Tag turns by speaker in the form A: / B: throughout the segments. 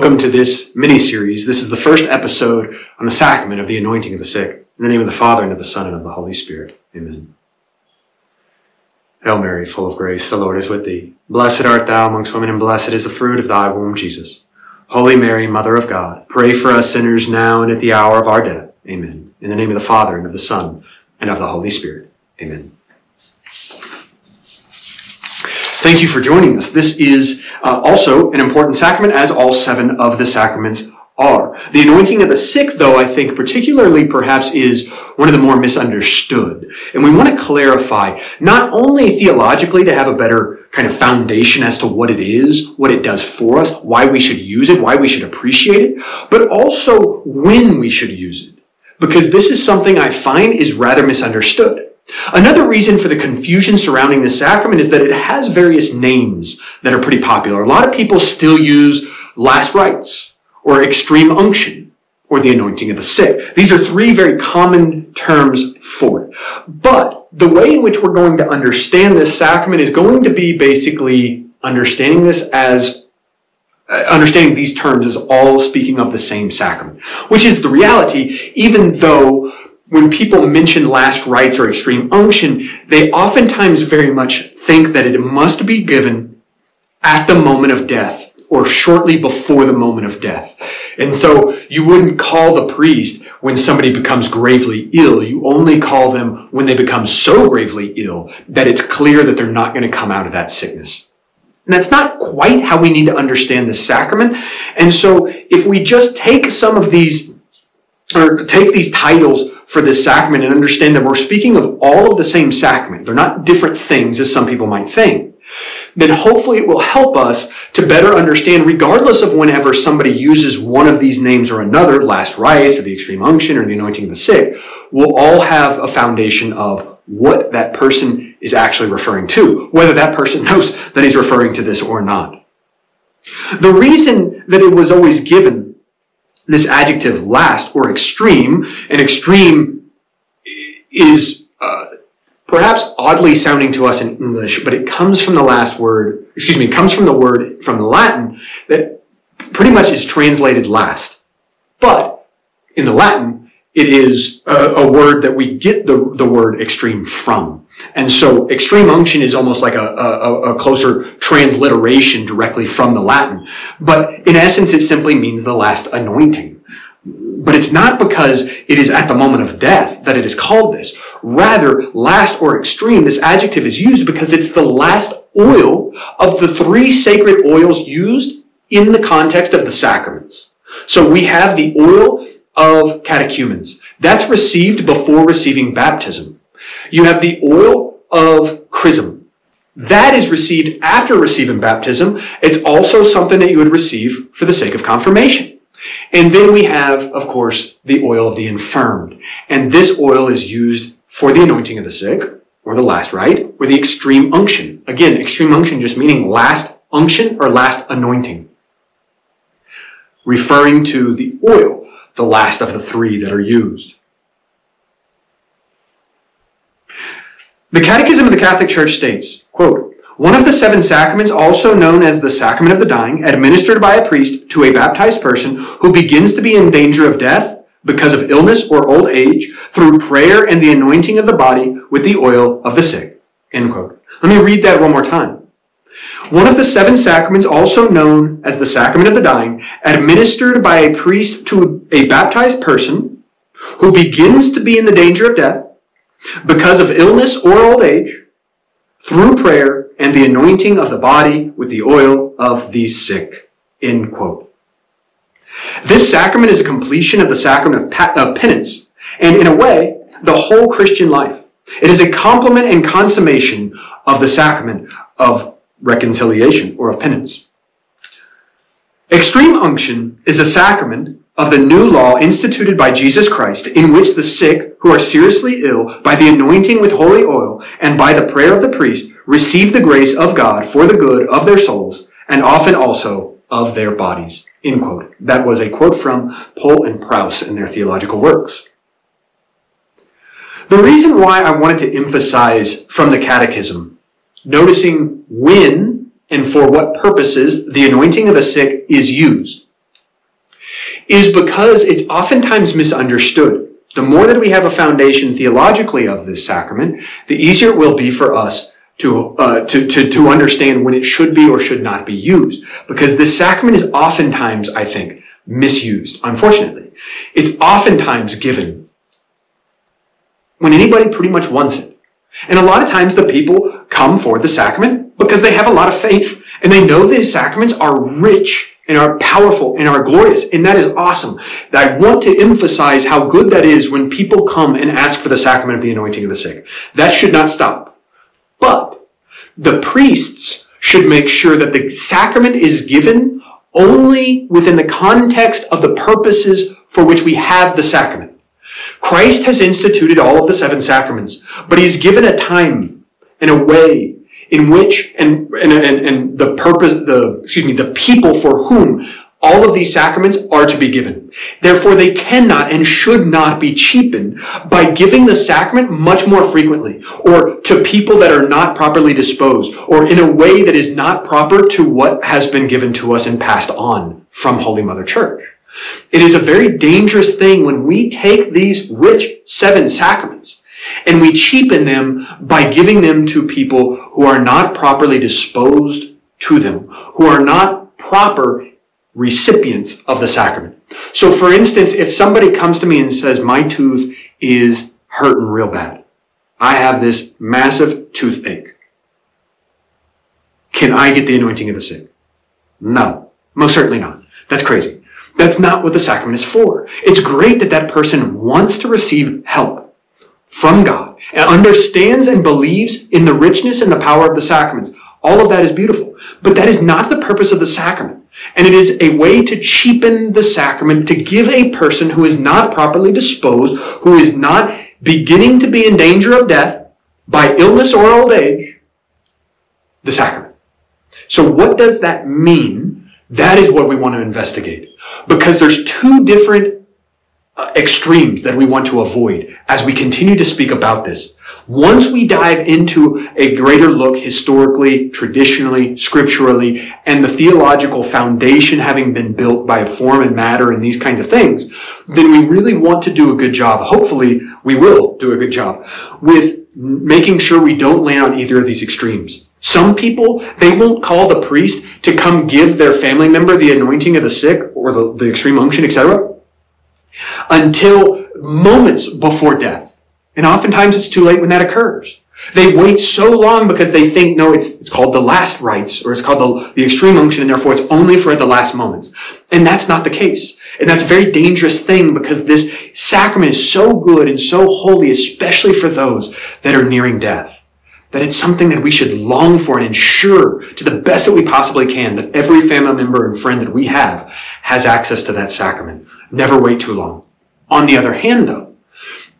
A: Welcome to this mini series. This is the first episode on the sacrament of the anointing of the sick. In the name of the Father, and of the Son, and of the Holy Spirit. Amen. Hail Mary, full of grace, the Lord is with thee. Blessed art thou amongst women, and blessed is the fruit of thy womb, Jesus. Holy Mary, Mother of God, pray for us sinners now and at the hour of our death. Amen. In the name of the Father, and of the Son, and of the Holy Spirit. Amen. Thank you for joining us. This is uh, also an important sacrament, as all seven of the sacraments are. The anointing of the sick, though, I think particularly perhaps is one of the more misunderstood. And we want to clarify, not only theologically to have a better kind of foundation as to what it is, what it does for us, why we should use it, why we should appreciate it, but also when we should use it. Because this is something I find is rather misunderstood. Another reason for the confusion surrounding the sacrament is that it has various names that are pretty popular. A lot of people still use last rites or extreme unction or the anointing of the sick. These are three very common terms for it. But the way in which we're going to understand this sacrament is going to be basically understanding this as uh, understanding these terms as all speaking of the same sacrament, which is the reality, even though when people mention last rites or extreme unction, they oftentimes very much think that it must be given at the moment of death or shortly before the moment of death. And so you wouldn't call the priest when somebody becomes gravely ill. You only call them when they become so gravely ill that it's clear that they're not going to come out of that sickness. And that's not quite how we need to understand the sacrament. And so if we just take some of these, or take these titles for this sacrament and understand that we're speaking of all of the same sacrament. They're not different things as some people might think. Then hopefully it will help us to better understand, regardless of whenever somebody uses one of these names or another, last rites or the extreme unction or the anointing of the sick, we'll all have a foundation of what that person is actually referring to, whether that person knows that he's referring to this or not. The reason that it was always given this adjective last or extreme, and extreme is uh, perhaps oddly sounding to us in English, but it comes from the last word, excuse me, comes from the word from the Latin that pretty much is translated last. But in the Latin, it is a, a word that we get the, the word extreme from. And so extreme unction is almost like a, a, a, closer transliteration directly from the Latin. But in essence, it simply means the last anointing. But it's not because it is at the moment of death that it is called this. Rather, last or extreme, this adjective is used because it's the last oil of the three sacred oils used in the context of the sacraments. So we have the oil of catechumens. That's received before receiving baptism. You have the oil of chrism. That is received after receiving baptism. It's also something that you would receive for the sake of confirmation. And then we have, of course, the oil of the infirmed. And this oil is used for the anointing of the sick, or the last rite, or the extreme unction. Again, extreme unction just meaning last unction or last anointing. Referring to the oil, the last of the three that are used. The Catechism of the Catholic Church states, quote, one of the seven sacraments, also known as the sacrament of the dying, administered by a priest to a baptized person who begins to be in danger of death because of illness or old age through prayer and the anointing of the body with the oil of the sick. End quote. Let me read that one more time. One of the seven sacraments, also known as the sacrament of the dying, administered by a priest to a baptized person who begins to be in the danger of death because of illness or old age, through prayer and the anointing of the body with the oil of the sick. End quote. This sacrament is a completion of the sacrament of penance, and in a way, the whole Christian life. It is a complement and consummation of the sacrament of reconciliation or of penance. Extreme unction is a sacrament of the new law instituted by Jesus Christ, in which the sick who are seriously ill, by the anointing with holy oil and by the prayer of the priest, receive the grace of God for the good of their souls and often also of their bodies. End quote. That was a quote from Pohl and Preuss in their theological works. The reason why I wanted to emphasize from the Catechism, noticing when and for what purposes the anointing of the sick is used is because it's oftentimes misunderstood. The more that we have a foundation theologically of this sacrament, the easier it will be for us to, uh, to, to, to understand when it should be or should not be used. Because this sacrament is oftentimes, I think, misused, unfortunately. It's oftentimes given when anybody pretty much wants it. And a lot of times the people come for the sacrament because they have a lot of faith and they know these sacraments are rich and are powerful and are glorious. And that is awesome. I want to emphasize how good that is when people come and ask for the sacrament of the anointing of the sick. That should not stop. But the priests should make sure that the sacrament is given only within the context of the purposes for which we have the sacrament. Christ has instituted all of the seven sacraments, but he's given a time and a way in which and, and, and, and the purpose, the, excuse me, the people for whom all of these sacraments are to be given. Therefore, they cannot and should not be cheapened by giving the sacrament much more frequently or to people that are not properly disposed or in a way that is not proper to what has been given to us and passed on from Holy Mother Church. It is a very dangerous thing when we take these rich seven sacraments and we cheapen them by giving them to people who are not properly disposed to them, who are not proper recipients of the sacrament. So for instance, if somebody comes to me and says, my tooth is hurting real bad. I have this massive toothache. Can I get the anointing of the sick? No, most certainly not. That's crazy. That's not what the sacrament is for. It's great that that person wants to receive help from God and understands and believes in the richness and the power of the sacraments. All of that is beautiful. But that is not the purpose of the sacrament. And it is a way to cheapen the sacrament to give a person who is not properly disposed, who is not beginning to be in danger of death by illness or old age, the sacrament. So what does that mean? That is what we want to investigate. Because there's two different uh, extremes that we want to avoid as we continue to speak about this. Once we dive into a greater look historically, traditionally, scripturally, and the theological foundation having been built by form and matter and these kinds of things, then we really want to do a good job. Hopefully, we will do a good job with making sure we don't land on either of these extremes. Some people, they won't call the priest to come give their family member the anointing of the sick or the, the extreme unction, etc., until moments before death. And oftentimes it's too late when that occurs. They wait so long because they think, no, it's, it's called the last rites or it's called the, the extreme unction and therefore it's only for the last moments. And that's not the case. And that's a very dangerous thing because this sacrament is so good and so holy, especially for those that are nearing death, that it's something that we should long for and ensure to the best that we possibly can that every family member and friend that we have has access to that sacrament. Never wait too long. On the other hand, though,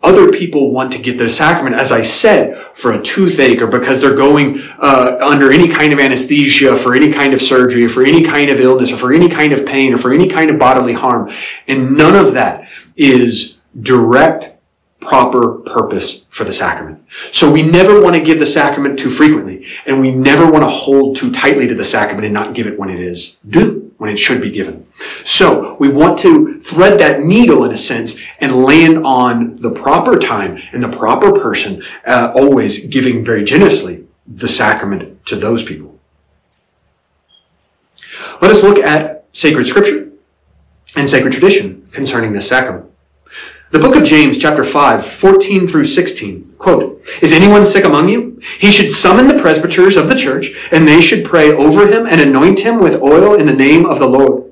A: other people want to get their sacrament, as I said, for a toothache or because they're going uh, under any kind of anesthesia for any kind of surgery or for any kind of illness or for any kind of pain or for any kind of bodily harm. And none of that is direct, proper purpose for the sacrament. So we never want to give the sacrament too frequently and we never want to hold too tightly to the sacrament and not give it when it is due when it should be given. So we want to thread that needle in a sense and land on the proper time and the proper person, uh, always giving very generously the sacrament to those people. Let us look at sacred scripture and sacred tradition concerning this sacrament. The book of James, chapter 5, 14 through 16, quote, Is anyone sick among you? He should summon the presbyters of the church, and they should pray over him and anoint him with oil in the name of the Lord.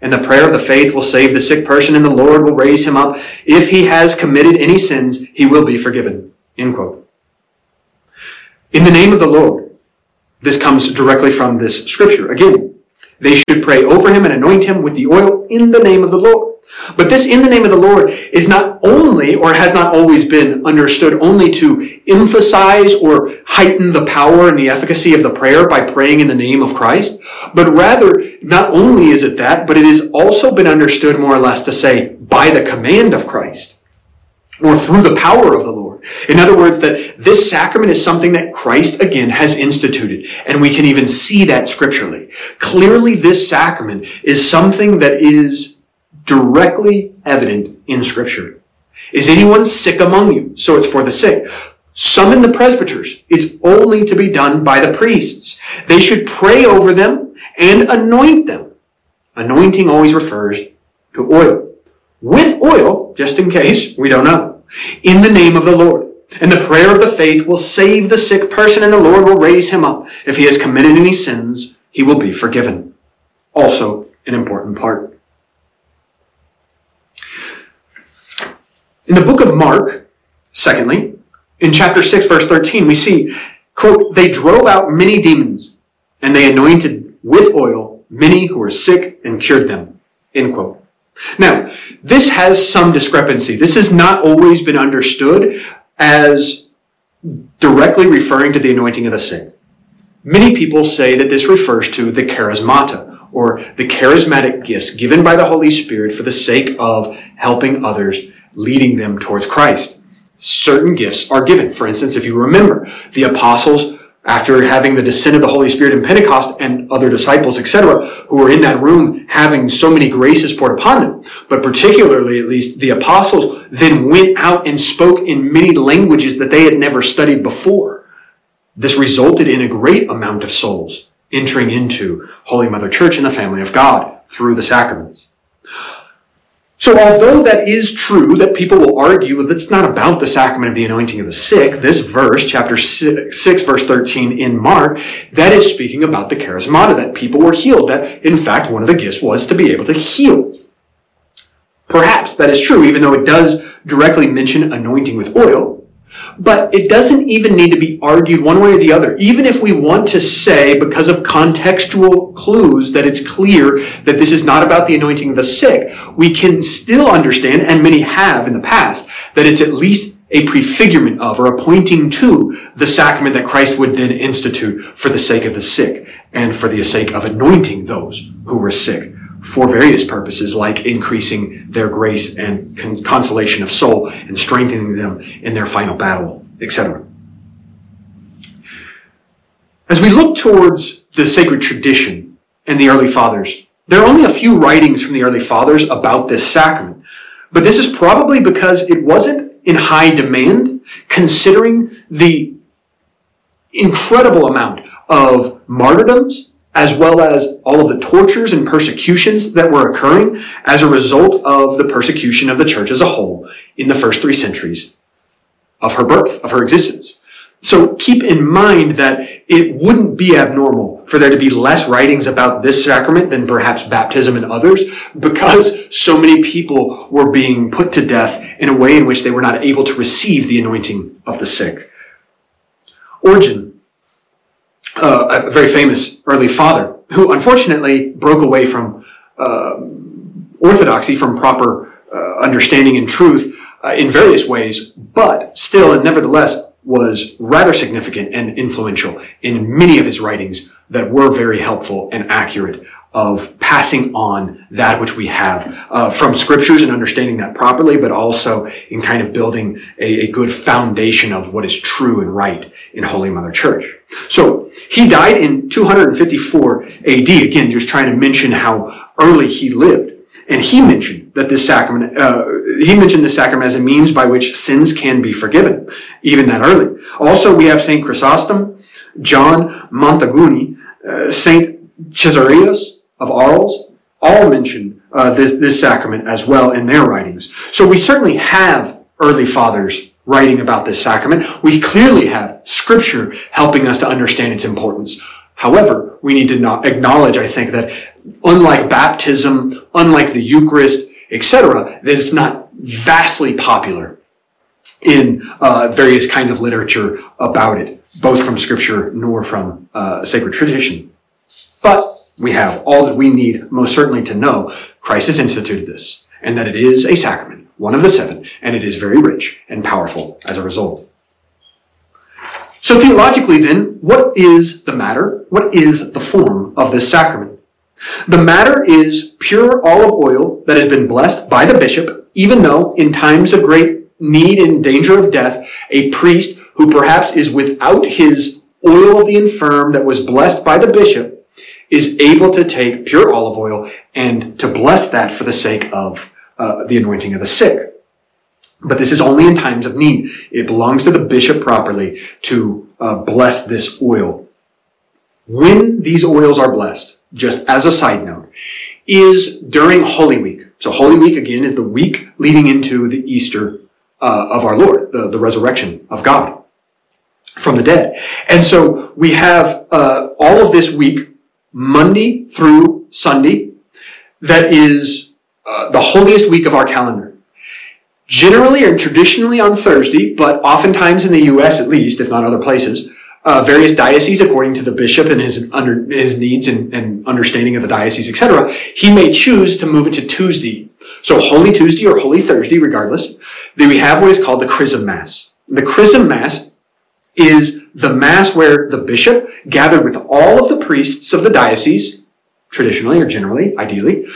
A: And the prayer of the faith will save the sick person, and the Lord will raise him up. If he has committed any sins, he will be forgiven. End quote. In the name of the Lord. This comes directly from this scripture. Again, they should pray over him and anoint him with the oil in the name of the Lord. But this in the name of the Lord is not only, or has not always been understood only to emphasize or heighten the power and the efficacy of the prayer by praying in the name of Christ, but rather, not only is it that, but it has also been understood more or less to say, by the command of Christ, or through the power of the Lord. In other words, that this sacrament is something that Christ again has instituted, and we can even see that scripturally. Clearly, this sacrament is something that is directly evident in Scripture. Is anyone sick among you? So it's for the sick. Summon the presbyters. It's only to be done by the priests. They should pray over them and anoint them. Anointing always refers to oil. With oil, just in case, we don't know. In the name of the Lord. And the prayer of the faith will save the sick person and the Lord will raise him up. If he has committed any sins, he will be forgiven. Also, an important part. In the book of Mark, secondly, in chapter 6, verse 13, we see, quote, they drove out many demons and they anointed with oil many who were sick and cured them, end quote. Now, this has some discrepancy. This has not always been understood as directly referring to the anointing of the sick. Many people say that this refers to the charismata, or the charismatic gifts given by the Holy Spirit for the sake of helping others, leading them towards Christ. Certain gifts are given. For instance, if you remember, the apostles after having the descent of the Holy Spirit in Pentecost and other disciples, etc., who were in that room having so many graces poured upon them. But particularly, at least, the apostles then went out and spoke in many languages that they had never studied before. This resulted in a great amount of souls entering into Holy Mother Church and the family of God through the sacraments. So although that is true that people will argue that it's not about the sacrament of the anointing of the sick, this verse, chapter 6, verse 13 in Mark, that is speaking about the charismata, that people were healed, that in fact one of the gifts was to be able to heal. Perhaps that is true, even though it does directly mention anointing with oil. But it doesn't even need to be argued one way or the other. Even if we want to say, because of contextual clues, that it's clear that this is not about the anointing of the sick, we can still understand, and many have in the past, that it's at least a prefigurement of or a pointing to the sacrament that Christ would then institute for the sake of the sick and for the sake of anointing those who were sick for various purposes like increasing their grace and con- consolation of soul and strengthening them in their final battle, etc. As we look towards the sacred tradition and the early fathers, there are only a few writings from the early fathers about this sacrament. But this is probably because it wasn't in high demand, considering the incredible amount of martyrdoms as well as all of the tortures and persecutions that were occurring as a result of the persecution of the church as a whole in the first three centuries of her birth, of her existence. So keep in mind that it wouldn't be abnormal for there to be less writings about this sacrament than perhaps baptism and others because so many people were being put to death in a way in which they were not able to receive the anointing of the sick. Origen uh, a very famous early father who unfortunately broke away from uh, orthodoxy, from proper uh, understanding and truth uh, in various ways, but still and nevertheless was rather significant and influential in many of his writings that were very helpful and accurate of passing on that which we have uh, from scriptures and understanding that properly, but also in kind of building a, a, good foundation of what is true and right in Holy Mother Church. So he died in 254 AD. Again, just trying to mention how early he lived. And he mentioned that this sacrament, uh, he mentioned this sacrament as a means by which sins can be forgiven, even that early. Also, we have Saint Chrysostom, John Montaguni, uh, Saint Caesarius of Arles, all mention uh, this, this sacrament as well in their writings. So we certainly have early fathers writing about this sacrament. We clearly have scripture helping us to understand its importance. However, we need to acknowledge, I think, that unlike baptism, unlike the Eucharist, etc., that it's not vastly popular in uh, various kinds of literature about it, both from scripture nor from uh, sacred tradition. But we have all that we need, most certainly, to know Christ has instituted this, and that it is a sacrament, one of the seven, and it is very rich and powerful as a result. So theologically then, what is the matter? What is the form of this sacrament? The matter is pure olive oil that has been blessed by the bishop, even though in times of great need and danger of death, a priest who perhaps is without his oil of the infirm that was blessed by the bishop is able to take pure olive oil and to bless that for the sake of uh, the anointing of the sick. But this is only in times of need. It belongs to the bishop properly to uh, bless this oil. When these oils are blessed, just as a side note, is during Holy Week. So Holy Week, again, is the week leading into the Easter uh, of our Lord, the, the resurrection of God from the dead. And so we have uh, all of this week, Monday through Sunday, that is uh, the holiest week of our calendar. Generally and traditionally on Thursday, but oftentimes in the U.S. at least, if not other places, uh, various dioceses, according to the bishop and his under, his needs and, and understanding of the diocese, etc., he may choose to move it to Tuesday. So Holy Tuesday or Holy Thursday, regardless. Then we have what is called the Chrism Mass. The Chrism Mass is the mass where the bishop, gathered with all of the priests of the diocese, traditionally or generally, ideally,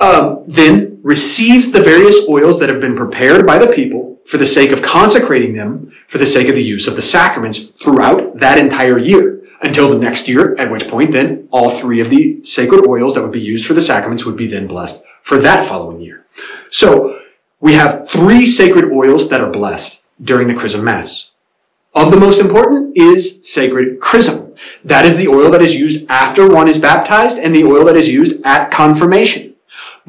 A: um, then receives the various oils that have been prepared by the people for the sake of consecrating them for the sake of the use of the sacraments throughout that entire year until the next year, at which point then all three of the sacred oils that would be used for the sacraments would be then blessed for that following year. So we have three sacred oils that are blessed during the Chrism Mass. Of the most important is sacred chrism. That is the oil that is used after one is baptized and the oil that is used at confirmation.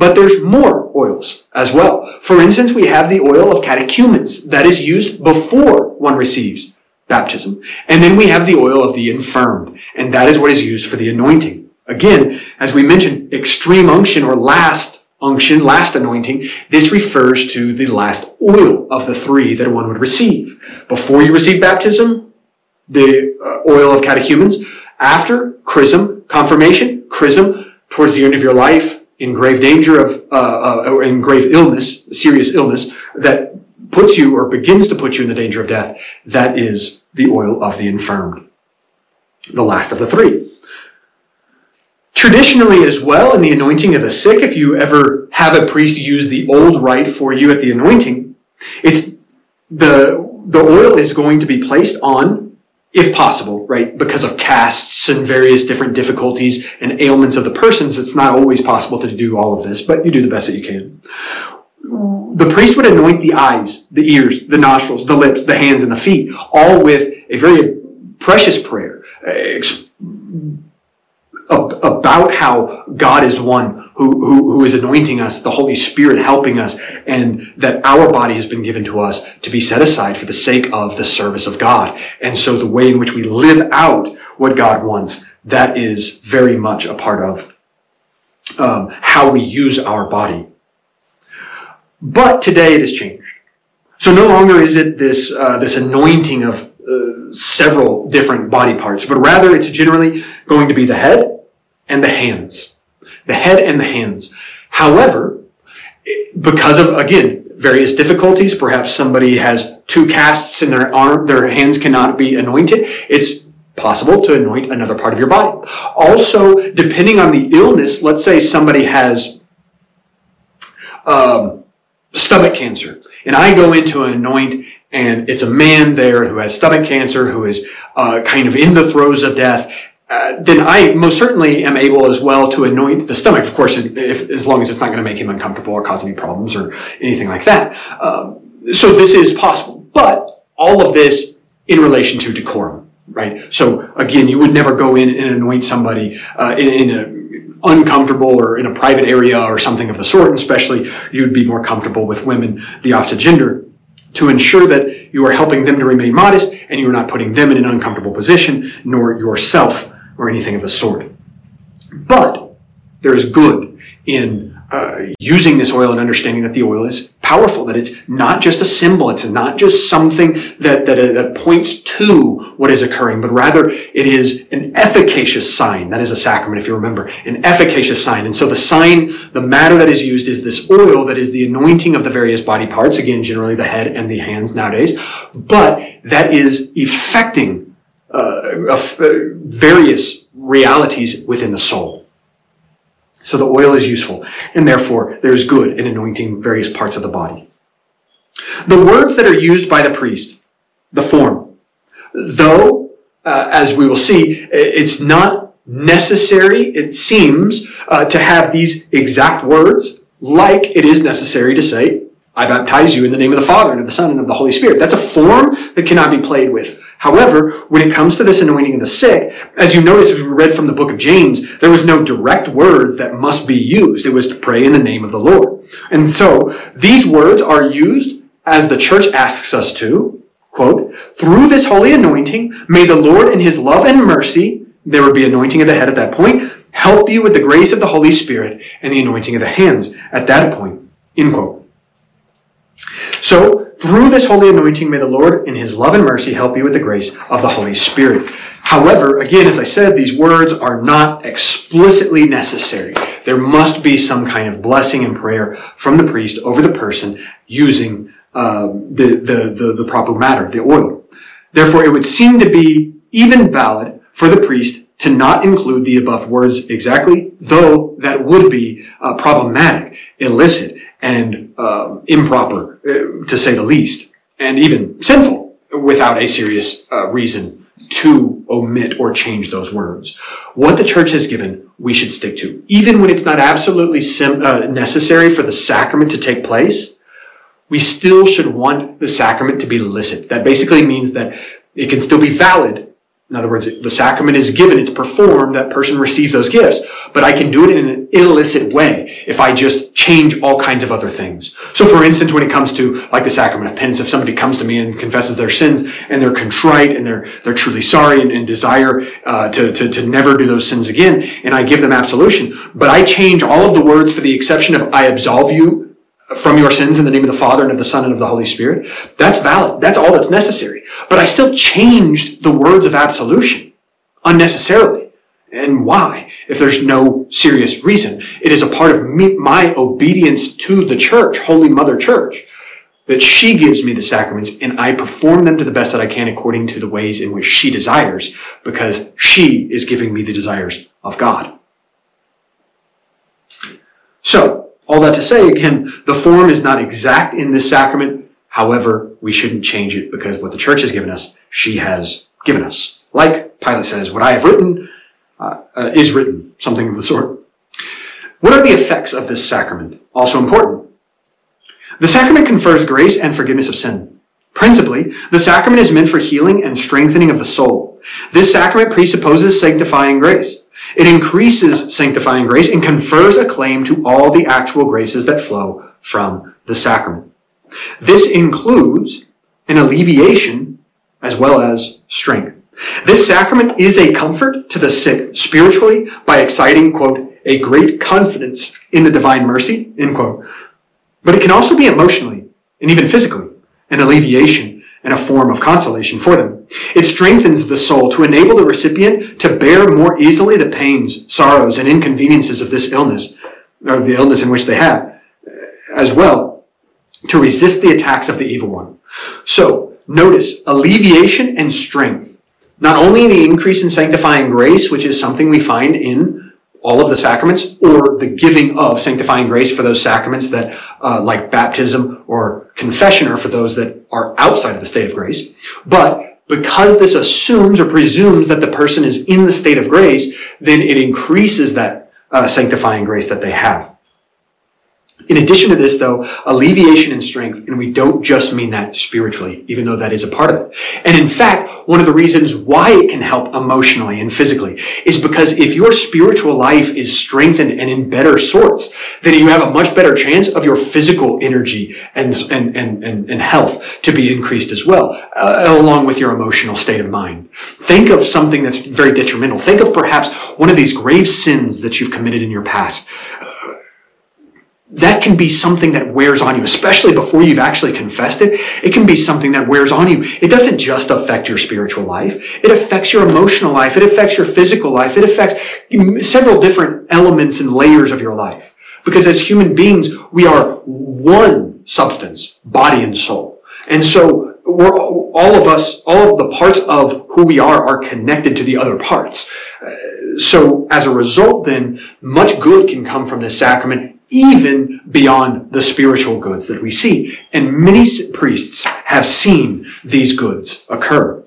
A: But there's more oils as well. For instance, we have the oil of catechumens that is used before one receives baptism. And then we have the oil of the infirmed, and that is what is used for the anointing. Again, as we mentioned, extreme unction or last unction, last anointing, this refers to the last oil of the three that one would receive. Before you receive baptism, the uh, oil of catechumens. After, chrism, confirmation, chrism, towards the end of your life, in grave danger of, uh, uh, in grave illness, serious illness, that puts you or begins to put you in the danger of death, that is the oil of the infirmed. The last of the three. Traditionally, as well, in the anointing of the sick, if you ever have a priest use the old rite for you at the anointing, it's the the oil is going to be placed on, if possible, right? Because of casts and various different difficulties and ailments of the persons, it's not always possible to do all of this, but you do the best that you can. The priest would anoint the eyes, the ears, the nostrils, the lips, the hands, and the feet, all with a very precious prayer, about how God is one who, who, who is anointing us, the Holy Spirit helping us, and that our body has been given to us to be set aside for the sake of the service of God. And so the way in which we live out what God wants, that is very much a part of um, how we use our body. But today it has changed. So no longer is it this, uh, this anointing of uh, several different body parts, but rather it's generally going to be the head, and the hands. The head and the hands. However, because of, again, various difficulties, perhaps somebody has two casts and their arm, their hands cannot be anointed, it's possible to anoint another part of your body. Also, depending on the illness, let's say somebody has um, stomach cancer, and I go in to anoint and it's a man there who has stomach cancer, who is uh, kind of in the throes of death, uh, then I most certainly am able as well to anoint the stomach, of course, if, as long as it's not going to make him uncomfortable or cause any problems or anything like that. Um, so this is possible, but all of this in relation to decorum, right? So again, you would never go in and anoint somebody uh, in, in an uncomfortable or in a private area or something of the sort, and especially you'd be more comfortable with women, the opposite gender, to ensure that you are helping them to remain modest and you are not putting them in an uncomfortable position, nor yourself or anything of the sort. But there is good in uh, using this oil and understanding that the oil is powerful, that it's not just a symbol, it's not just something that, that, uh, that points to what is occurring, but rather it is an efficacious sign. That is a sacrament, if you remember, an efficacious sign. And so the sign, the matter that is used is this oil that is the anointing of the various body parts, again, generally the head and the hands nowadays, but that is effecting of uh, various realities within the soul. So the oil is useful, and therefore there is good in anointing various parts of the body. The words that are used by the priest, the form, though, uh, as we will see, it's not necessary, it seems, uh, to have these exact words, like it is necessary to say, I baptize you in the name of the Father and of the Son and of the Holy Spirit. That's a form that cannot be played with. However, when it comes to this anointing of the sick, as you notice, as we read from the book of James, there was no direct words that must be used. It was to pray in the name of the Lord. And so these words are used as the church asks us to, quote, through this holy anointing, may the Lord in his love and mercy, there would be anointing of the head at that point, help you with the grace of the Holy Spirit and the anointing of the hands at that point, end quote. So, through this holy anointing, may the Lord, in his love and mercy, help you with the grace of the Holy Spirit. However, again, as I said, these words are not explicitly necessary. There must be some kind of blessing and prayer from the priest over the person using uh, the, the, the, the proper matter, the oil. Therefore, it would seem to be even valid for the priest to not include the above words exactly, though that would be uh, problematic, illicit, and uh, improper, to say the least, and even sinful without a serious uh, reason to omit or change those words. What the church has given, we should stick to. Even when it's not absolutely sim- uh, necessary for the sacrament to take place, we still should want the sacrament to be licit. That basically means that it can still be valid in other words, the sacrament is given, it's performed, that person receives those gifts. But I can do it in an illicit way if I just change all kinds of other things. So for instance, when it comes to like the sacrament of penance, if somebody comes to me and confesses their sins and they're contrite and they're, they're truly sorry and, and desire uh, to, to, to never do those sins again, and I give them absolution, but I change all of the words for the exception of I absolve you from your sins in the name of the Father and of the Son and of the Holy Spirit. That's valid. That's all that's necessary. But I still changed the words of absolution unnecessarily. And why? If there's no serious reason. It is a part of me, my obedience to the church, Holy Mother Church, that she gives me the sacraments and I perform them to the best that I can according to the ways in which she desires because she is giving me the desires of God. So, all that to say, again, the form is not exact in this sacrament. However, we shouldn't change it because what the church has given us, she has given us. Like Pilate says, what I have written uh, uh, is written, something of the sort. What are the effects of this sacrament? Also important. The sacrament confers grace and forgiveness of sin. Principally, the sacrament is meant for healing and strengthening of the soul. This sacrament presupposes sanctifying grace. It increases sanctifying grace and confers a claim to all the actual graces that flow from the sacrament. This includes an alleviation as well as strength. This sacrament is a comfort to the sick spiritually by exciting, quote, a great confidence in the divine mercy, end quote. But it can also be emotionally and even physically an alleviation and a form of consolation for them. It strengthens the soul to enable the recipient to bear more easily the pains, sorrows, and inconveniences of this illness, or the illness in which they have, as well, to resist the attacks of the evil one. So, notice alleviation and strength. Not only the increase in sanctifying grace, which is something we find in all of the sacraments or the giving of sanctifying grace for those sacraments that, uh, like baptism or confession, are for those that are outside of the state of grace. But because this assumes or presumes that the person is in the state of grace, then it increases that uh, sanctifying grace that they have. In addition to this, though, alleviation and strength, and we don't just mean that spiritually, even though that is a part of it. And in fact, one of the reasons why it can help emotionally and physically is because if your spiritual life is strengthened and in better sorts, then you have a much better chance of your physical energy and, and, and, and, and health to be increased as well, uh, along with your emotional state of mind. Think of something that's very detrimental. Think of perhaps one of these grave sins that you've committed in your past that can be something that wears on you, especially before you've actually confessed it. It can be something that wears on you. It doesn't just affect your spiritual life. It affects your emotional life. It affects your physical life. It affects several different elements and layers of your life. Because as human beings, we are one substance, body and soul. And so we're, all of us, all of the parts of who we are are connected to the other parts. Uh, so as a result, then, much good can come from this sacrament even beyond the spiritual goods that we see. And many priests have seen these goods occur.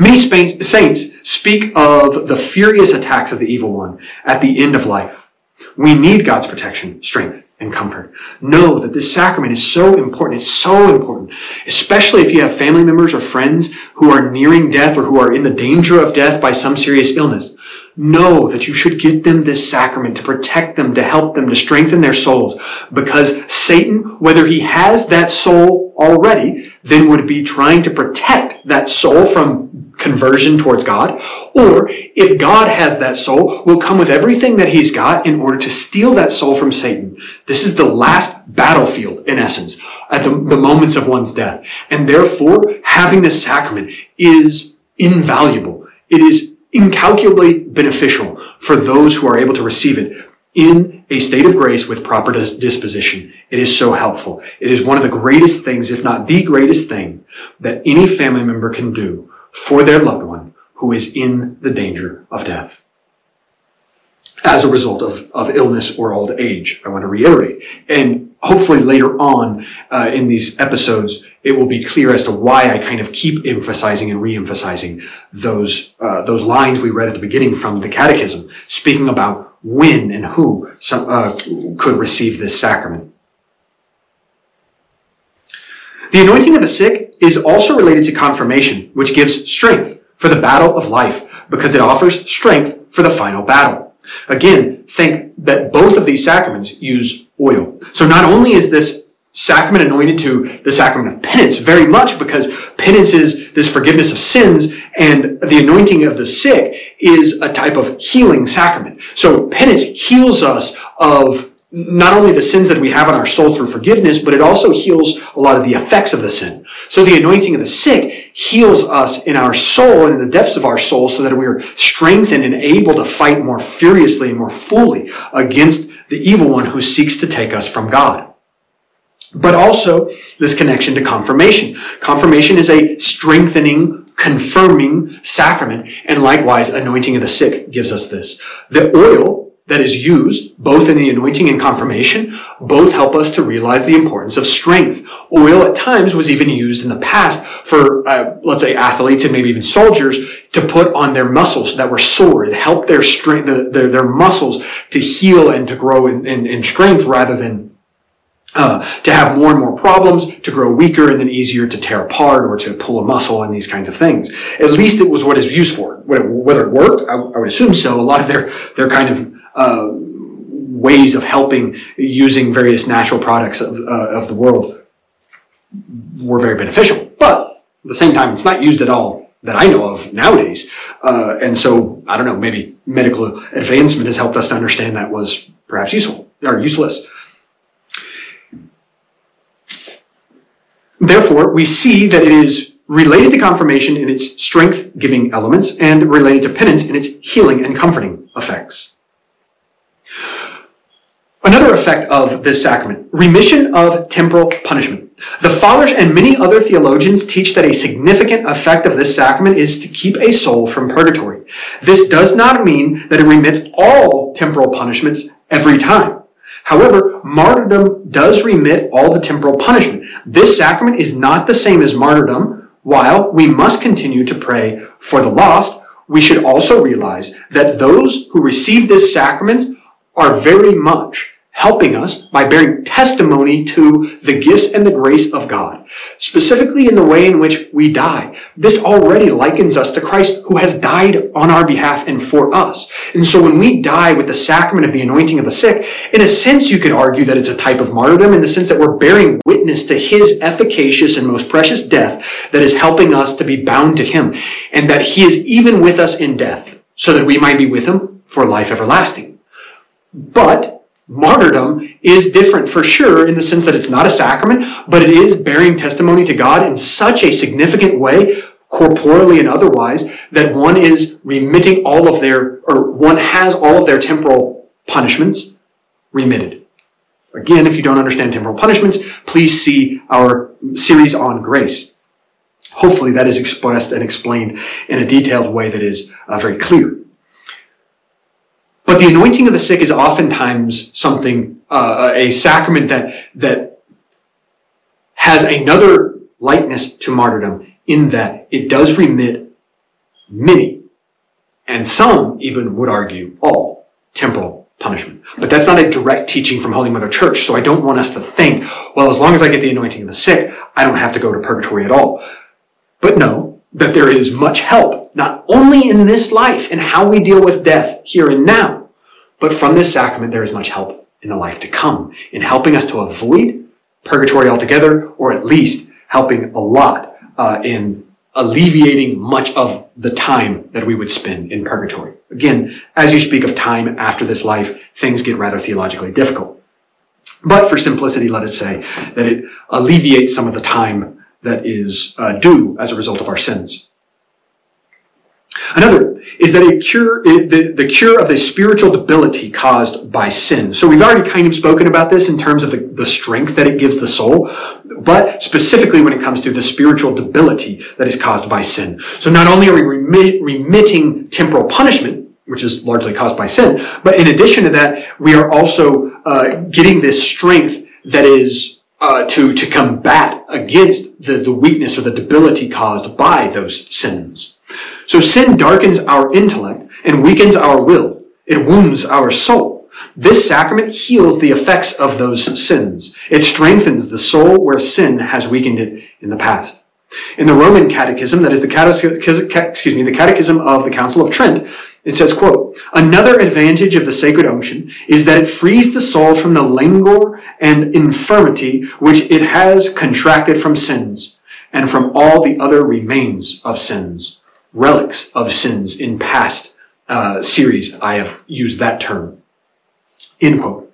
A: Many saints speak of the furious attacks of the evil one at the end of life. We need God's protection, strength, and comfort. Know that this sacrament is so important. It's so important, especially if you have family members or friends who are nearing death or who are in the danger of death by some serious illness. Know that you should get them this sacrament to protect them, to help them, to strengthen their souls. Because Satan, whether he has that soul already, then would be trying to protect that soul from conversion towards God. Or if God has that soul, will come with everything that he's got in order to steal that soul from Satan. This is the last battlefield, in essence, at the, the moments of one's death. And therefore, having this sacrament is invaluable. It is incalculably beneficial for those who are able to receive it in a state of grace with proper disposition. It is so helpful. It is one of the greatest things, if not the greatest thing, that any family member can do for their loved one who is in the danger of death as a result of, of illness or old age. I want to reiterate. And hopefully later on uh, in these episodes, it will be clear as to why I kind of keep emphasizing and re-emphasizing those uh, those lines we read at the beginning from the Catechism, speaking about when and who some, uh, could receive this sacrament. The anointing of the sick is also related to confirmation, which gives strength for the battle of life because it offers strength for the final battle. Again, think that both of these sacraments use oil. So not only is this sacrament anointed to the sacrament of penance very much because penance is this forgiveness of sins and the anointing of the sick is a type of healing sacrament. So penance heals us of not only the sins that we have in our soul through forgiveness, but it also heals a lot of the effects of the sin. So the anointing of the sick heals us in our soul and in the depths of our soul so that we are strengthened and able to fight more furiously and more fully against the evil one who seeks to take us from God but also this connection to confirmation. Confirmation is a strengthening, confirming sacrament, and likewise, anointing of the sick gives us this. The oil that is used, both in the anointing and confirmation, both help us to realize the importance of strength. Oil at times was even used in the past for, uh, let's say, athletes and maybe even soldiers to put on their muscles that were sore. It helped their strength, the, their, their muscles to heal and to grow in, in, in strength rather than uh, to have more and more problems, to grow weaker and then easier to tear apart or to pull a muscle and these kinds of things. At least it was what it's used for. Whether it worked, I, I would assume so. A lot of their, their kind of, uh, ways of helping using various natural products of, uh, of the world were very beneficial. But at the same time, it's not used at all that I know of nowadays. Uh, and so, I don't know, maybe medical advancement has helped us to understand that was perhaps useful or useless. Therefore, we see that it is related to confirmation in its strength giving elements and related to penance in its healing and comforting effects. Another effect of this sacrament, remission of temporal punishment. The fathers and many other theologians teach that a significant effect of this sacrament is to keep a soul from purgatory. This does not mean that it remits all temporal punishments every time. However, martyrdom does remit all the temporal punishment. This sacrament is not the same as martyrdom. While we must continue to pray for the lost, we should also realize that those who receive this sacrament are very much helping us by bearing testimony to the gifts and the grace of God, specifically in the way in which we die. This already likens us to Christ who has died on our behalf and for us. And so when we die with the sacrament of the anointing of the sick, in a sense, you could argue that it's a type of martyrdom in the sense that we're bearing witness to his efficacious and most precious death that is helping us to be bound to him and that he is even with us in death so that we might be with him for life everlasting. But martyrdom is different for sure in the sense that it's not a sacrament, but it is bearing testimony to God in such a significant way, corporally and otherwise, that one is remitting all of their, or one has all of their temporal punishments remitted. Again, if you don't understand temporal punishments, please see our series on grace. Hopefully that is expressed and explained in a detailed way that is uh, very clear. But the anointing of the sick is oftentimes something, uh, a sacrament that, that has another likeness to martyrdom in that it does remit many, and some even would argue all, temporal punishment. But that's not a direct teaching from Holy Mother Church, so I don't want us to think, well, as long as I get the anointing of the sick, I don't have to go to purgatory at all. But no, that there is much help, not only in this life and how we deal with death here and now, but from this sacrament there is much help in the life to come, in helping us to avoid purgatory altogether, or at least helping a lot uh, in alleviating much of the time that we would spend in purgatory. Again, as you speak of time after this life, things get rather theologically difficult. But for simplicity, let us say that it alleviates some of the time that is uh, due as a result of our sins. Another is that a cure, the, the cure of the spiritual debility caused by sin. So we've already kind of spoken about this in terms of the, the strength that it gives the soul, but specifically when it comes to the spiritual debility that is caused by sin. So not only are we remit, remitting temporal punishment, which is largely caused by sin, but in addition to that, we are also uh, getting this strength that is uh, to to combat against the, the weakness or the debility caused by those sins. So sin darkens our intellect and weakens our will. It wounds our soul. This sacrament heals the effects of those sins. It strengthens the soul where sin has weakened it in the past. In the Roman Catechism, that is the catechism, excuse me, the Catechism of the Council of Trent, it says, quote, Another advantage of the sacred unction is that it frees the soul from the languor and infirmity which it has contracted from sins, and from all the other remains of sins relics of sins in past uh, series. I have used that term. End quote.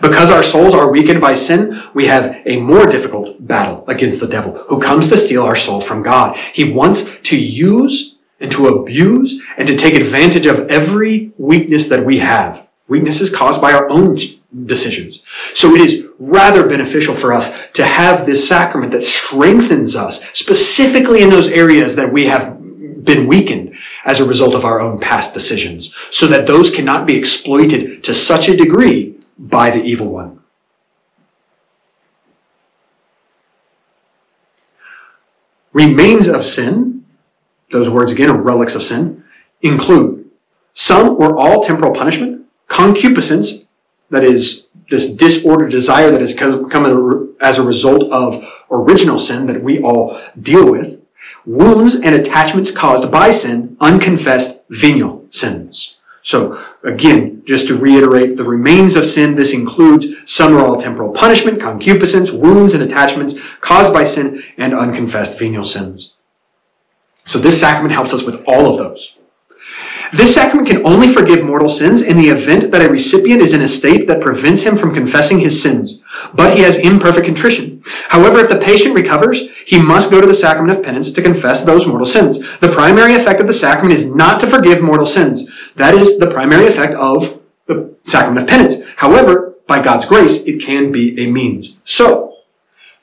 A: Because our souls are weakened by sin, we have a more difficult battle against the devil who comes to steal our soul from God. He wants to use and to abuse and to take advantage of every weakness that we have. Weaknesses caused by our own decisions. So it is rather beneficial for us to have this sacrament that strengthens us specifically in those areas that we have been weakened as a result of our own past decisions, so that those cannot be exploited to such a degree by the evil one. Remains of sin, those words again are relics of sin, include some or all temporal punishment, concupiscence, that is this disordered desire that has come as a result of original sin that we all deal with, wounds and attachments caused by sin, unconfessed venial sins. So again, just to reiterate, the remains of sin, this includes some or all temporal punishment, concupiscence, wounds and attachments caused by sin, and unconfessed venial sins. So this sacrament helps us with all of those. This sacrament can only forgive mortal sins in the event that a recipient is in a state that prevents him from confessing his sins, but he has imperfect contrition. However, if the patient recovers, he must go to the sacrament of penance to confess those mortal sins. The primary effect of the sacrament is not to forgive mortal sins. That is the primary effect of the sacrament of penance. However, by God's grace, it can be a means. So,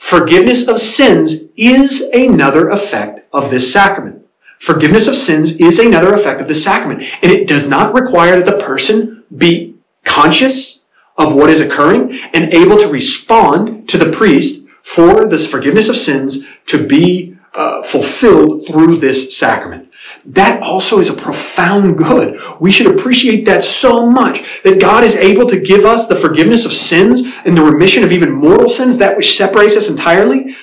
A: forgiveness of sins is another effect of this sacrament. Forgiveness of sins is another effect of the sacrament, and it does not require that the person be conscious of what is occurring and able to respond to the priest for this forgiveness of sins to be uh, fulfilled through this sacrament. That also is a profound good. We should appreciate that so much that God is able to give us the forgiveness of sins and the remission of even mortal sins, that which separates us entirely,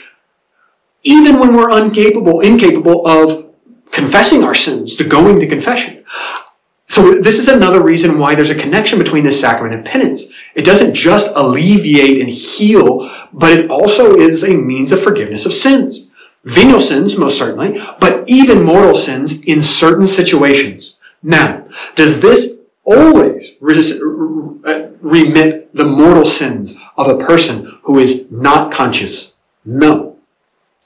A: even when we're incapable, incapable of confessing our sins, to going to confession. So this is another reason why there's a connection between this sacrament and penance. It doesn't just alleviate and heal, but it also is a means of forgiveness of sins. Venial sins, most certainly, but even mortal sins in certain situations. Now, does this always uh, remit the mortal sins of a person who is not conscious? No.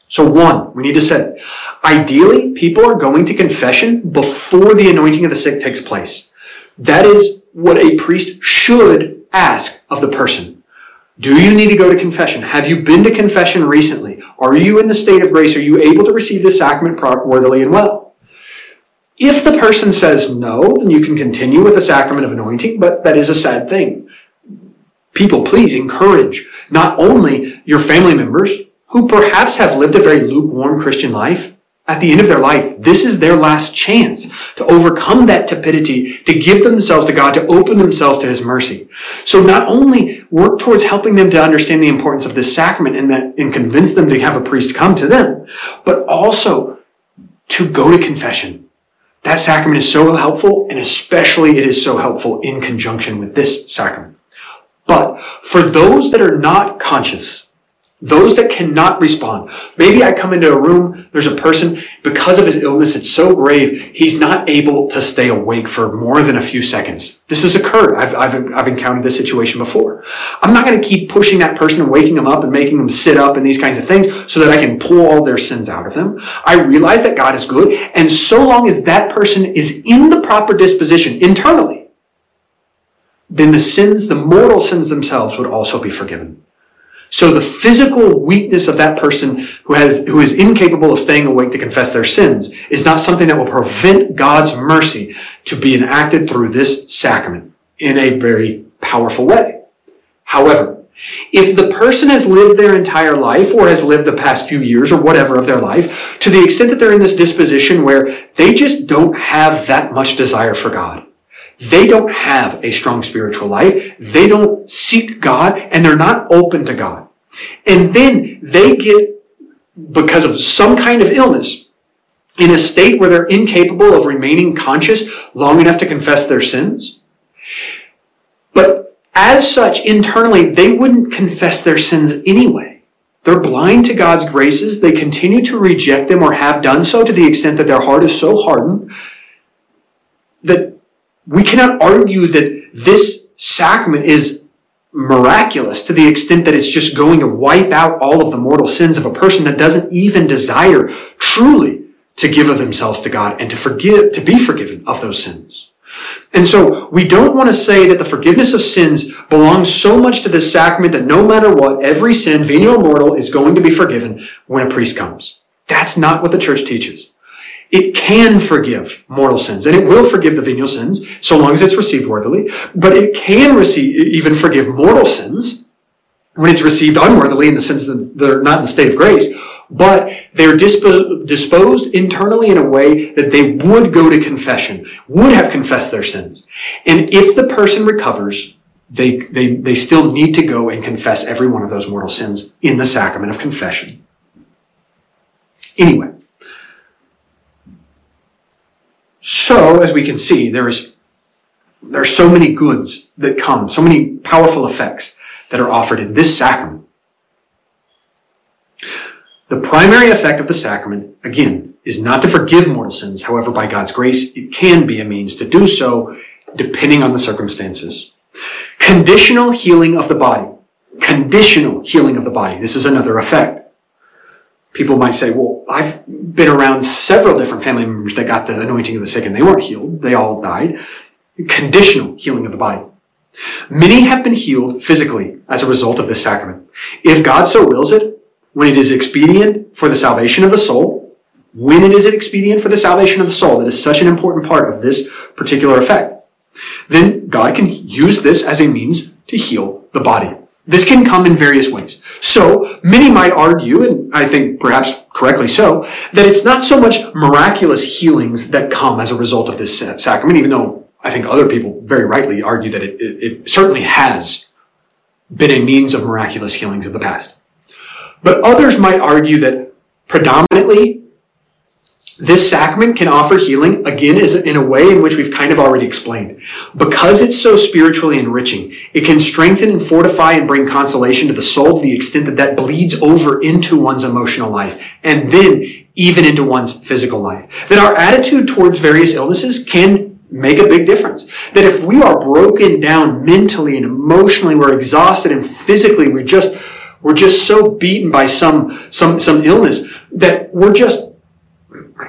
A: So one, we need to say, ideally, people are going to confession before the anointing of the sick takes place. That is what a priest should ask of the person. Do you need to go to confession? Have you been to confession recently? Are you in the state of grace? Are you able to receive the sacrament worthily and well? If the person says no, then you can continue with the sacrament of anointing, but that is a sad thing. People, please encourage not only your family members, who perhaps have lived a very lukewarm Christian life, at the end of their life, this is their last chance to overcome that tepidity, to give themselves to God, to open themselves to His mercy. So not only work towards helping them to understand the importance of this sacrament and that, and convince them to have a priest come to them, but also to go to confession. That sacrament is so helpful, and especially it is so helpful in conjunction with this sacrament. But for those that are not conscious those that cannot respond. Maybe I come into a room, there's a person, because of his illness, it's so grave, he's not able to stay awake for more than a few seconds. This has occurred. I've, I've, I've encountered this situation before. I'm not going to keep pushing that person and waking them up and making them sit up and these kinds of things so that I can pull all their sins out of them. I realize that God is good, and so long as that person is in the proper disposition internally, then the sins, the mortal sins themselves would also be forgiven. So the physical weakness of that person who has, who is incapable of staying awake to confess their sins is not something that will prevent God's mercy to be enacted through this sacrament in a very powerful way. However, if the person has lived their entire life or has lived the past few years or whatever of their life to the extent that they're in this disposition where they just don't have that much desire for God, they don't have a strong spiritual life. They don't seek God and they're not open to God. And then they get, because of some kind of illness, in a state where they're incapable of remaining conscious long enough to confess their sins. But as such, internally, they wouldn't confess their sins anyway. They're blind to God's graces. They continue to reject them or have done so to the extent that their heart is so hardened that we cannot argue that this sacrament is miraculous to the extent that it's just going to wipe out all of the mortal sins of a person that doesn't even desire truly to give of themselves to God and to forgive, to be forgiven of those sins. And so we don't want to say that the forgiveness of sins belongs so much to this sacrament that no matter what, every sin, venial or mortal, is going to be forgiven when a priest comes. That's not what the church teaches. It can forgive mortal sins, and it will forgive the venial sins so long as it's received worthily. But it can receive, even forgive mortal sins when it's received unworthily in the sense that they're not in the state of grace. But they're dispo- disposed internally in a way that they would go to confession, would have confessed their sins. And if the person recovers, they, they, they still need to go and confess every one of those mortal sins in the sacrament of confession. Anyway, So, as we can see, there is there are so many goods that come, so many powerful effects that are offered in this sacrament. The primary effect of the sacrament, again, is not to forgive mortal sins. However, by God's grace, it can be a means to do so depending on the circumstances. Conditional healing of the body. Conditional healing of the body. This is another effect people might say, well, I've been around several different family members that got the anointing of the sick and they weren't healed. They all died. Conditional healing of the body. Many have been healed physically as a result of this sacrament. If God so wills it, when it is expedient for the salvation of the soul, when it is expedient for the salvation of the soul, that is such an important part of this particular effect, then God can use this as a means to heal the body. This can come in various ways. So, many might argue, and I think perhaps correctly so, that it's not so much miraculous healings that come as a result of this sacrament, even though I think other people very rightly argue that it, it, it certainly has been a means of miraculous healings in the past. But others might argue that predominantly this sacrament can offer healing, again, is in a way in which we've kind of already explained. Because it's so spiritually enriching, it can strengthen and fortify and bring consolation to the soul to the extent that that bleeds over into one's emotional life and then even into one's physical life. That our attitude towards various illnesses can make a big difference. That if we are broken down mentally and emotionally, we're exhausted and physically, we're just, we're just so beaten by some, some, some illness that we're just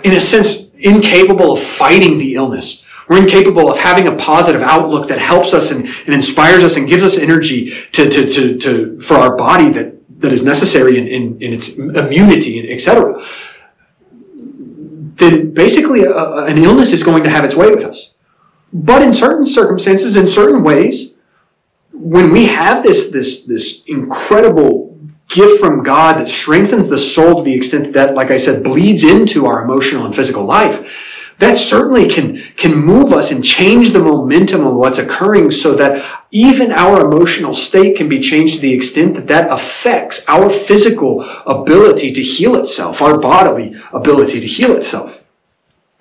A: in a sense, incapable of fighting the illness. We're incapable of having a positive outlook that helps us and, and inspires us and gives us energy to, to, to, to, for our body that, that is necessary in, in, in its immunity, etc. Then basically a, an illness is going to have its way with us. But in certain circumstances, in certain ways, when we have this, this, this incredible gift from God that strengthens the soul to the extent that, like I said, bleeds into our emotional and physical life, that certainly can, can move us and change the momentum of what's occurring so that even our emotional state can be changed to the extent that that affects our physical ability to heal itself, our bodily ability to heal itself.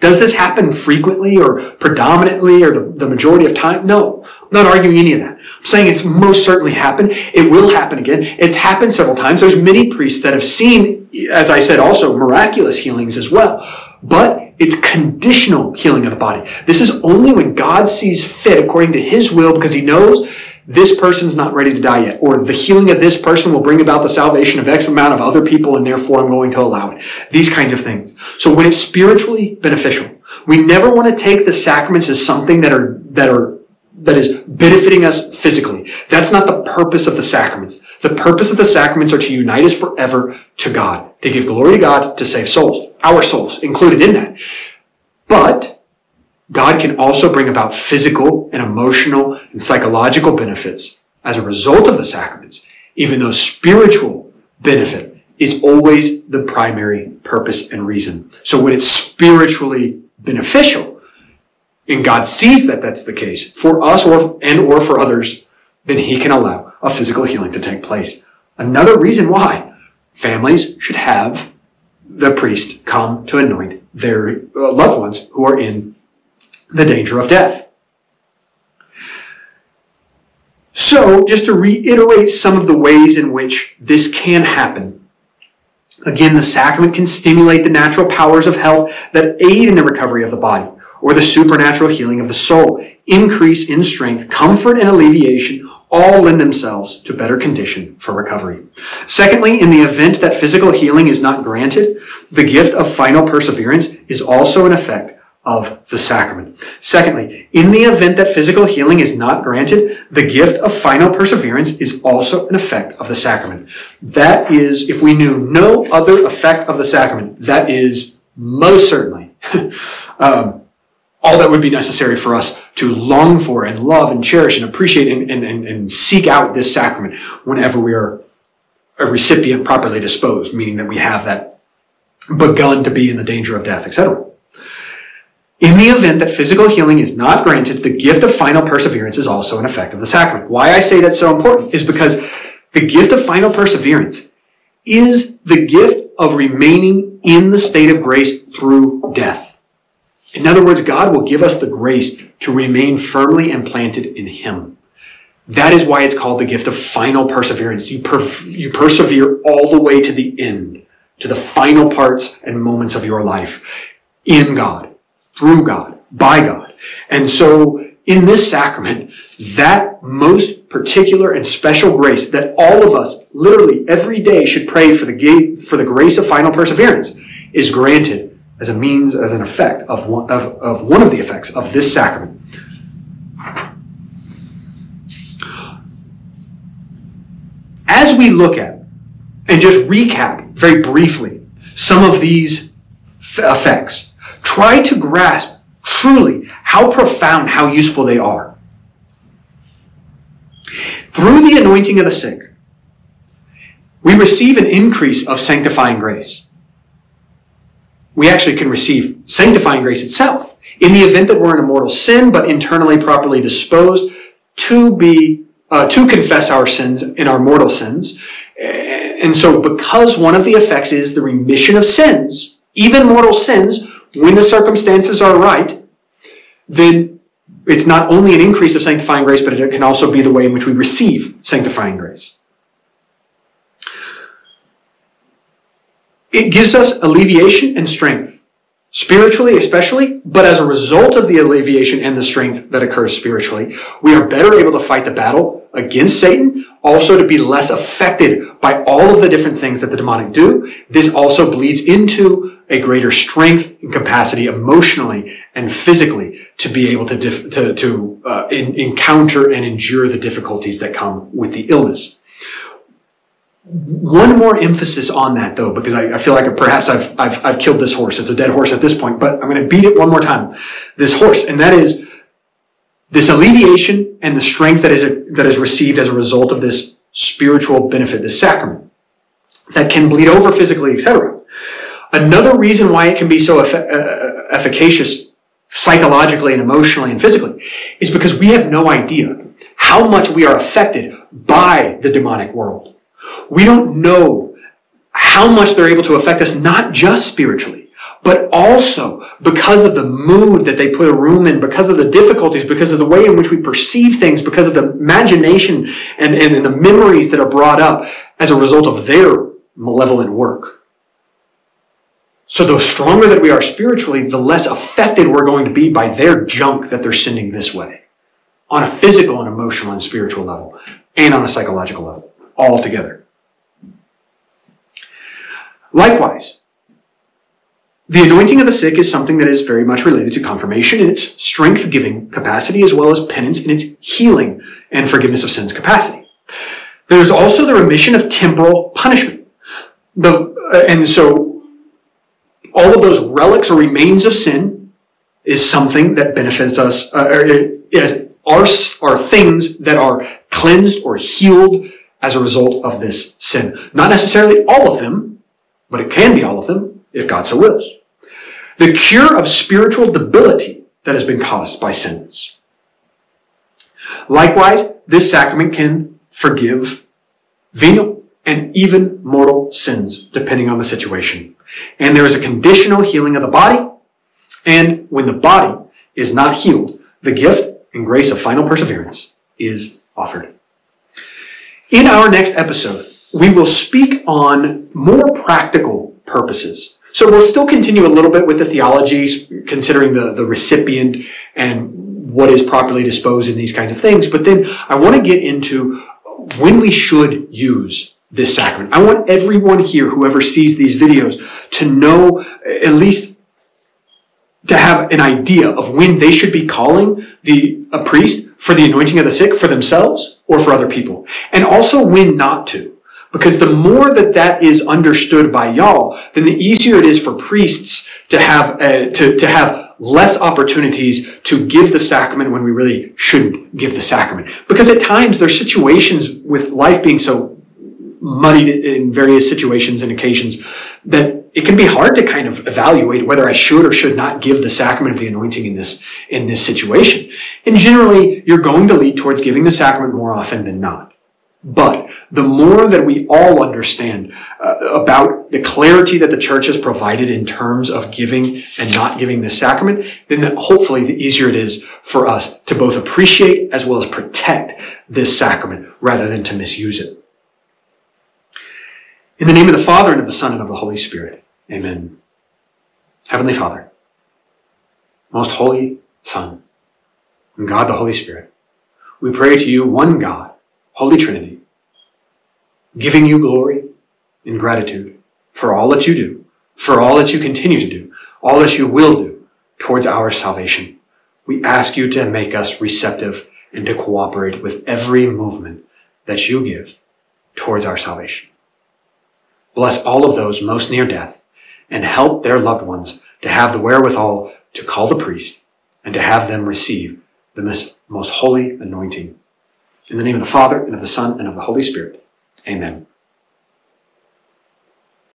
A: Does this happen frequently or predominantly or the, the majority of time? No, not arguing any of that. I'm saying it's most certainly happened. It will happen again. It's happened several times. There's many priests that have seen, as I said, also miraculous healings as well. But it's conditional healing of the body. This is only when God sees fit according to his will because he knows this person's not ready to die yet, or the healing of this person will bring about the salvation of X amount of other people, and therefore I'm going to allow it. These kinds of things. So when it's spiritually beneficial, we never want to take the sacraments as something that are, that are, that is benefiting us physically. That's not the purpose of the sacraments. The purpose of the sacraments are to unite us forever to God, to give glory to God, to save souls our souls included in that. But God can also bring about physical and emotional and psychological benefits as a result of the sacraments, even though spiritual benefit is always the primary purpose and reason. So when it's spiritually beneficial, and God sees that that's the case for us or and or for others, then He can allow a physical healing to take place. Another reason why families should have the priest come to anoint their uh, loved ones who are in the danger of death. So, just to reiterate some of the ways in which this can happen. Again, the sacrament can stimulate the natural powers of health that aid in the recovery of the body or the supernatural healing of the soul, increase in strength, comfort, and alleviation all lend themselves to better condition for recovery. Secondly, in the event that physical healing is not granted, the gift of final perseverance is also an effect of the sacrament. Secondly, in the event that physical healing is not granted, the gift of final perseverance is also an effect of the sacrament. That is, if we knew no other effect of the sacrament, that is most certainly um, all that would be necessary for us to long for and love and cherish and appreciate and, and, and, and seek out this sacrament whenever we are a recipient properly disposed, meaning that we have that begun to be in the danger of death, etc. In the event that physical healing is not granted, the gift of final perseverance is also an effect of the sacrament. Why I say that's so important is because the gift of final perseverance is the gift of remaining in the state of grace through death. In other words, God will give us the grace to remain firmly implanted in Him. That is why it's called the gift of final perseverance. You, per- you persevere all the way to the end, to the final parts and moments of your life in God, through God, by God. And so in this sacrament, that most particular and special grace that all of us literally every day should pray for the, for the grace of final perseverance is granted as a means, as an effect of one of, of, one of the effects of this sacrament. As we look at and just recap very briefly some of these effects, try to grasp truly how profound, how useful they are. Through the anointing of the sick, we receive an increase of sanctifying grace we actually can receive sanctifying grace itself in the event that we're in a mortal sin, but internally properly disposed to be uh, to confess our sins in our mortal sins. And so, because one of the effects is the remission of sins, even mortal sins, when the circumstances are right, then it's not only an increase of sanctifying grace, but it can also be the way in which we receive sanctifying grace. It gives us alleviation and strength, spiritually especially, but as a result of the alleviation and the strength that occurs spiritually, we are better able to fight the battle against Satan, also to be less affected by all of the different things that the demonic do. This also bleeds into a greater strength and capacity emotionally and physically to be able to, dif- to, to uh, in, encounter and endure the difficulties that come with the illness. One more emphasis on that though, because I, I feel like perhaps I've, I've, I've killed this horse. It's a dead horse at this point, but I'm going to beat it one more time. This horse, and that is this alleviation and the strength that is, a, that is received as a result of this spiritual benefit, this sacrament. that can bleed over physically, etc. Another reason why it can be so eff- uh, efficacious psychologically and emotionally and physically is because we have no idea how much we are affected by the demonic world. We don't know how much they're able to affect us, not just spiritually, but also because of the mood that they put a room in, because of the difficulties, because of the way in which we perceive things, because of the imagination and, and, and the memories that are brought up as a result of their malevolent work. So the stronger that we are spiritually, the less affected we're going to be by their junk that they're sending this way. On a physical and emotional and spiritual level, and on a psychological level, all together. Likewise, the anointing of the sick is something that is very much related to confirmation in its strength giving capacity as well as penance in its healing and forgiveness of sins capacity. There's also the remission of temporal punishment. Uh, and so all of those relics or remains of sin is something that benefits us, uh, are, are things that are cleansed or healed as a result of this sin. Not necessarily all of them, but it can be all of them if God so wills. The cure of spiritual debility that has been caused by sins. Likewise, this sacrament can forgive venial and even mortal sins, depending on the situation. And there is a conditional healing of the body. And when the body is not healed, the gift and grace of final perseverance is offered. In our next episode, we will speak on more practical purposes. So we'll still continue a little bit with the theology, considering the, the recipient and what is properly disposed in these kinds of things. But then I want to get into when we should use this sacrament. I want everyone here, whoever sees these videos, to know at least to have an idea of when they should be calling the a priest for the anointing of the sick for themselves or for other people, and also when not to. Because the more that that is understood by y'all, then the easier it is for priests to have uh, to to have less opportunities to give the sacrament when we really shouldn't give the sacrament. Because at times there's situations with life being so muddied in various situations and occasions that it can be hard to kind of evaluate whether I should or should not give the sacrament of the anointing in this, in this situation. And generally, you're going to lead towards giving the sacrament more often than not. But the more that we all understand uh, about the clarity that the church has provided in terms of giving and not giving the sacrament, then hopefully the easier it is for us to both appreciate as well as protect this sacrament rather than to misuse it. In the name of the Father, and of the Son, and of the Holy Spirit. Amen. Heavenly Father, most holy Son, and God the Holy Spirit, we pray to you, one God, Holy Trinity, giving you glory and gratitude for all that you do, for all that you continue to do, all that you will do towards our salvation. We ask you to make us receptive and to cooperate with every movement that you give towards our salvation. Bless all of those most near death and help their loved ones to have the wherewithal to call the priest and to have them receive the most holy anointing. In the name of the Father and of the Son and of the Holy Spirit. Amen.